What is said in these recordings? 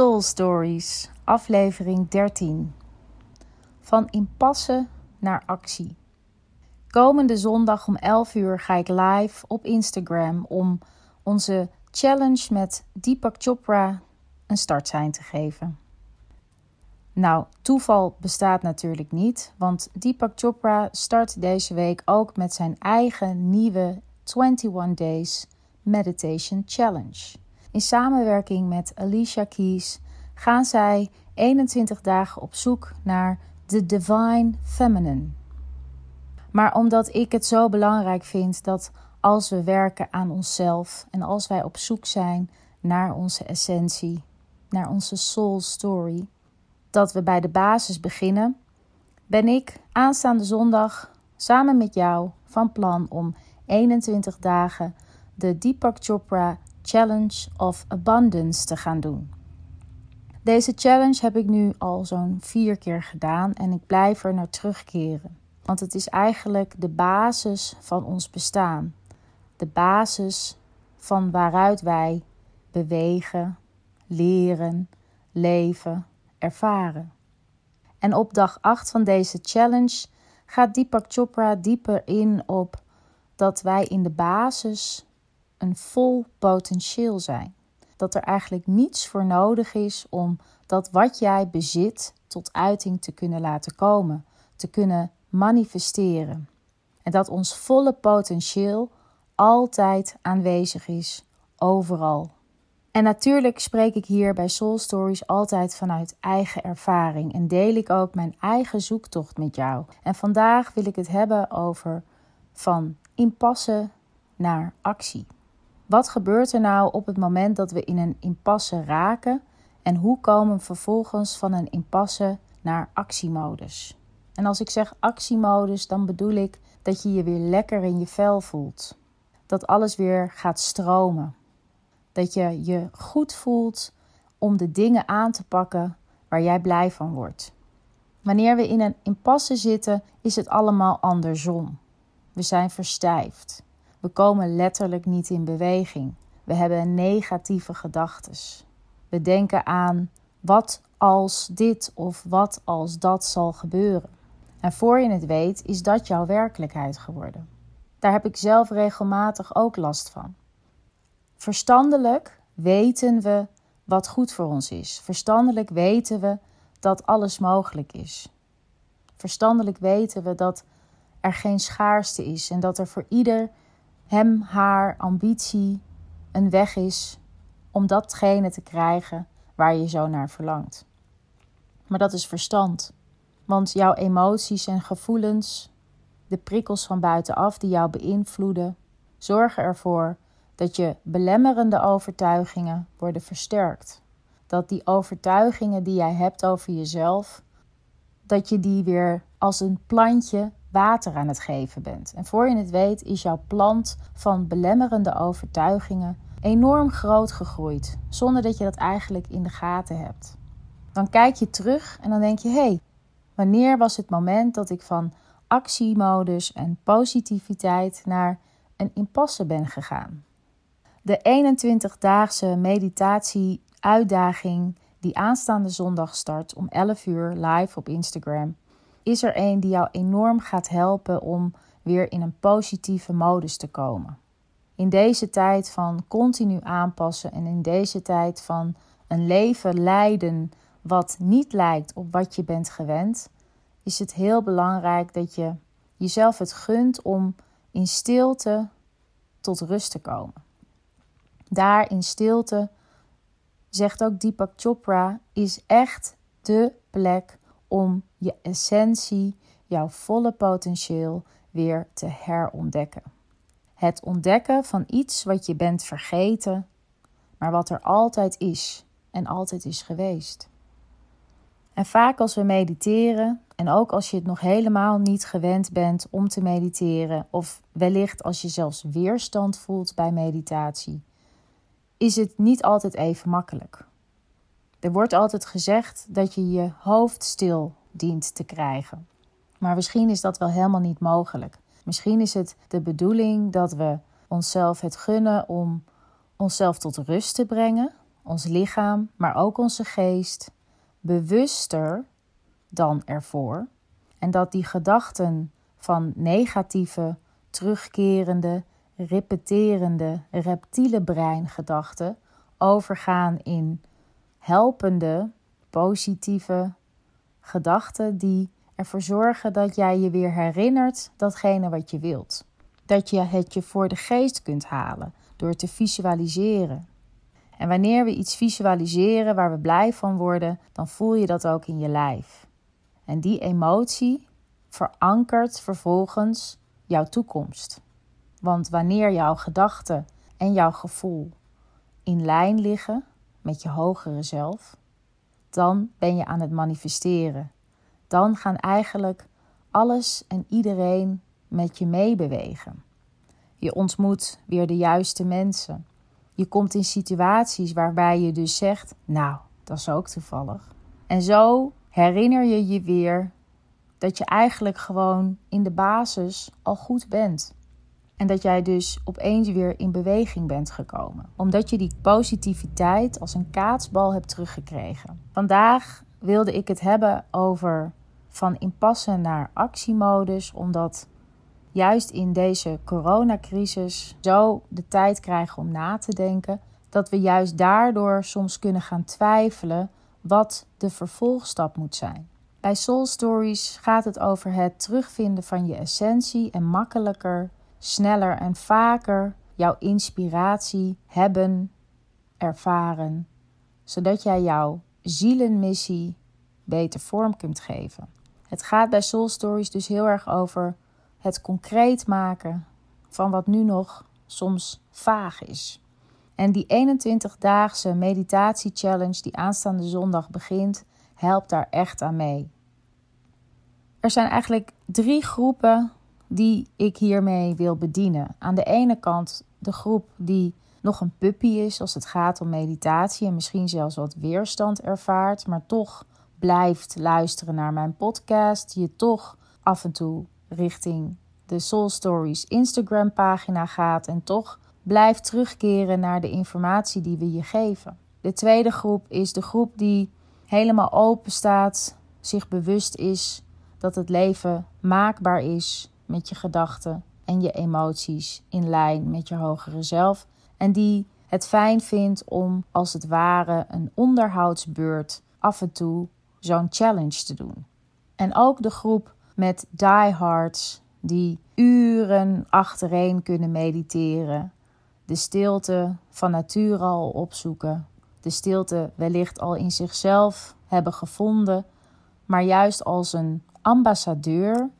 Soul Stories, aflevering 13. Van impasse naar actie. Komende zondag om 11 uur ga ik live op Instagram om onze challenge met Deepak Chopra een startsein te geven. Nou, toeval bestaat natuurlijk niet, want Deepak Chopra start deze week ook met zijn eigen nieuwe 21 Days Meditation Challenge. In samenwerking met Alicia Keys gaan zij 21 dagen op zoek naar de Divine Feminine. Maar omdat ik het zo belangrijk vind dat als we werken aan onszelf en als wij op zoek zijn naar onze essentie, naar onze soul story, dat we bij de basis beginnen, ben ik aanstaande zondag samen met jou van plan om 21 dagen de Deepak Chopra Challenge of Abundance te gaan doen. Deze challenge heb ik nu al zo'n vier keer gedaan en ik blijf er naar terugkeren. Want het is eigenlijk de basis van ons bestaan. De basis van waaruit wij bewegen, leren, leven, ervaren. En op dag 8 van deze challenge gaat Deepak Chopra dieper in op dat wij in de basis een vol potentieel zijn. Dat er eigenlijk niets voor nodig is om dat wat jij bezit tot uiting te kunnen laten komen, te kunnen manifesteren. En dat ons volle potentieel altijd aanwezig is, overal. En natuurlijk spreek ik hier bij Soul Stories altijd vanuit eigen ervaring en deel ik ook mijn eigen zoektocht met jou. En vandaag wil ik het hebben over van impasse naar actie. Wat gebeurt er nou op het moment dat we in een impasse raken en hoe komen we vervolgens van een impasse naar actiemodus? En als ik zeg actiemodus, dan bedoel ik dat je je weer lekker in je vel voelt. Dat alles weer gaat stromen. Dat je je goed voelt om de dingen aan te pakken waar jij blij van wordt. Wanneer we in een impasse zitten, is het allemaal andersom. We zijn verstijfd. We komen letterlijk niet in beweging. We hebben negatieve gedachten. We denken aan wat als dit of wat als dat zal gebeuren. En voor je het weet, is dat jouw werkelijkheid geworden. Daar heb ik zelf regelmatig ook last van. Verstandelijk weten we wat goed voor ons is. Verstandelijk weten we dat alles mogelijk is. Verstandelijk weten we dat er geen schaarste is en dat er voor ieder hem, haar ambitie een weg is om datgene te krijgen waar je zo naar verlangt. Maar dat is verstand, want jouw emoties en gevoelens, de prikkels van buitenaf die jou beïnvloeden, zorgen ervoor dat je belemmerende overtuigingen worden versterkt. Dat die overtuigingen die jij hebt over jezelf, dat je die weer als een plantje water aan het geven bent. En voor je het weet is jouw plant van belemmerende overtuigingen enorm groot gegroeid, zonder dat je dat eigenlijk in de gaten hebt. Dan kijk je terug en dan denk je: hé, hey, wanneer was het moment dat ik van actiemodus en positiviteit naar een impasse ben gegaan? De 21-daagse meditatie-uitdaging die aanstaande zondag start om 11 uur live op Instagram is er een die jou enorm gaat helpen om weer in een positieve modus te komen. In deze tijd van continu aanpassen en in deze tijd van een leven leiden wat niet lijkt op wat je bent gewend, is het heel belangrijk dat je jezelf het gunt om in stilte tot rust te komen. Daar in stilte, zegt ook Deepak Chopra, is echt de plek om je essentie, jouw volle potentieel weer te herontdekken. Het ontdekken van iets wat je bent vergeten, maar wat er altijd is en altijd is geweest. En vaak als we mediteren, en ook als je het nog helemaal niet gewend bent om te mediteren, of wellicht als je zelfs weerstand voelt bij meditatie, is het niet altijd even makkelijk. Er wordt altijd gezegd dat je je hoofd stil dient te krijgen. Maar misschien is dat wel helemaal niet mogelijk. Misschien is het de bedoeling dat we onszelf het gunnen om onszelf tot rust te brengen, ons lichaam, maar ook onze geest bewuster dan ervoor. En dat die gedachten van negatieve, terugkerende, repeterende, reptiele breingedachten overgaan in helpende, positieve gedachten die ervoor zorgen dat jij je weer herinnert datgene wat je wilt. Dat je het je voor de geest kunt halen door te visualiseren. En wanneer we iets visualiseren waar we blij van worden, dan voel je dat ook in je lijf. En die emotie verankert vervolgens jouw toekomst. Want wanneer jouw gedachten en jouw gevoel in lijn liggen met je hogere zelf, dan ben je aan het manifesteren. Dan gaan eigenlijk alles en iedereen met je meebewegen. Je ontmoet weer de juiste mensen. Je komt in situaties waarbij je dus zegt: Nou, dat is ook toevallig. En zo herinner je je weer dat je eigenlijk gewoon in de basis al goed bent. En dat jij dus opeens weer in beweging bent gekomen. Omdat je die positiviteit als een kaatsbal hebt teruggekregen. Vandaag wilde ik het hebben over van impasse naar actiemodus. Omdat juist in deze coronacrisis zo de tijd krijgen om na te denken. Dat we juist daardoor soms kunnen gaan twijfelen wat de vervolgstap moet zijn. Bij Soul Stories gaat het over het terugvinden van je essentie en makkelijker, sneller en vaker jouw inspiratie hebben, ervaren, zodat jij jouw zielenmissie beter vorm kunt geven. Het gaat bij Soul Stories dus heel erg over het concreet maken van wat nu nog soms vaag is. En die 21-daagse meditatie-challenge die aanstaande zondag begint, helpt daar echt aan mee. Er zijn eigenlijk drie groepen die ik hiermee wil bedienen. Aan de ene kant de groep die nog een puppy is als het gaat om meditatie en misschien zelfs wat weerstand ervaart, maar toch blijft luisteren naar mijn podcast, je toch af en toe richting de Soul Stories Instagram pagina gaat en toch blijft terugkeren naar de informatie die we je geven. De tweede groep is de groep die helemaal open staat, zich bewust is dat het leven maakbaar is met je gedachten en je emoties in lijn met je hogere zelf en die het fijn vindt om als het ware een onderhoudsbeurt af en toe zo'n challenge te doen. En ook de groep met diehards die uren achtereen kunnen mediteren, de stilte van nature al opzoeken, de stilte wellicht al in zichzelf hebben gevonden, maar juist als een ambassadeur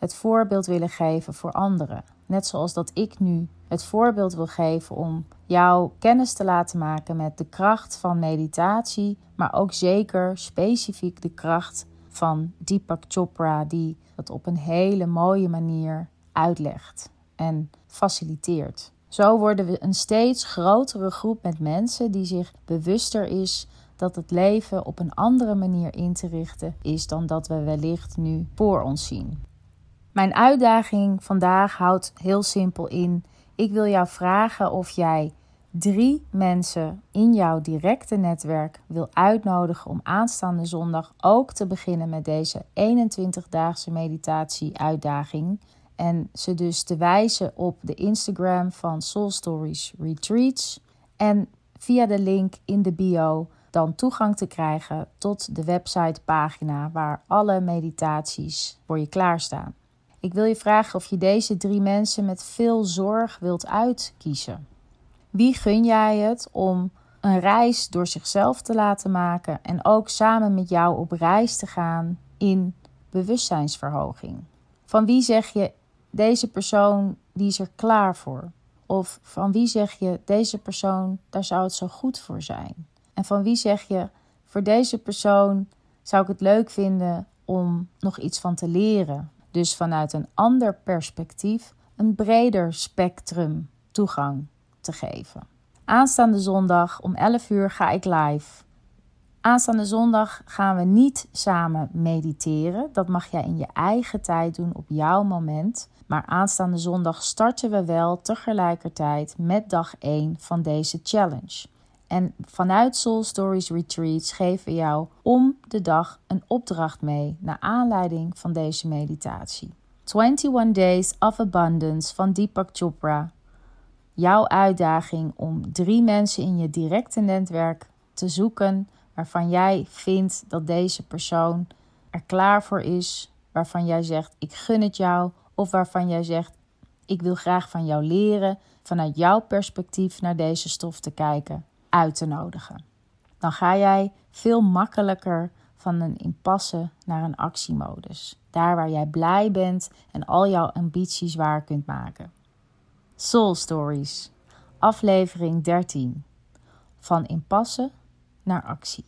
het voorbeeld willen geven voor anderen. Net zoals dat ik nu het voorbeeld wil geven om jou kennis te laten maken met de kracht van meditatie, maar ook zeker specifiek de kracht van Deepak Chopra, die dat op een hele mooie manier uitlegt en faciliteert. Zo worden we een steeds grotere groep met mensen die zich bewuster is dat het leven op een andere manier in te richten is dan dat we wellicht nu voor ons zien. Mijn uitdaging vandaag houdt heel simpel in: ik wil jou vragen of jij drie mensen in jouw directe netwerk wil uitnodigen om aanstaande zondag ook te beginnen met deze 21-daagse meditatie-uitdaging. En ze dus te wijzen op de Instagram van Soul Stories Retreats. En via de link in de bio dan toegang te krijgen tot de websitepagina waar alle meditaties voor je klaarstaan. Ik wil je vragen of je deze drie mensen met veel zorg wilt uitkiezen. Wie gun jij het om een reis door zichzelf te laten maken en ook samen met jou op reis te gaan in bewustzijnsverhoging? Van wie zeg je deze persoon die is er klaar voor? Of van wie zeg je deze persoon daar zou het zo goed voor zijn? En van wie zeg je, voor deze persoon zou ik het leuk vinden om nog iets van te leren. Dus vanuit een ander perspectief een breder spectrum toegang te geven. Aanstaande zondag om 11 uur ga ik live. Aanstaande zondag gaan we niet samen mediteren. Dat mag jij in je eigen tijd doen op jouw moment. Maar aanstaande zondag starten we wel tegelijkertijd met dag 1 van deze challenge. En vanuit Soul Stories Retreats geven we jou om de dag een opdracht mee naar aanleiding van deze meditatie. 21 Days of Abundance van Deepak Chopra. Jouw uitdaging om drie mensen in je directe netwerk te zoeken waarvan jij vindt dat deze persoon er klaar voor is, waarvan jij zegt ik gun het jou of waarvan jij zegt ik wil graag van jou leren vanuit jouw perspectief naar deze stof te kijken, uit te nodigen. Dan ga jij veel makkelijker van een impasse naar een actiemodus. Daar waar jij blij bent en al jouw ambities waar kunt maken. Soul Stories, aflevering 13. Van impasse naar actie.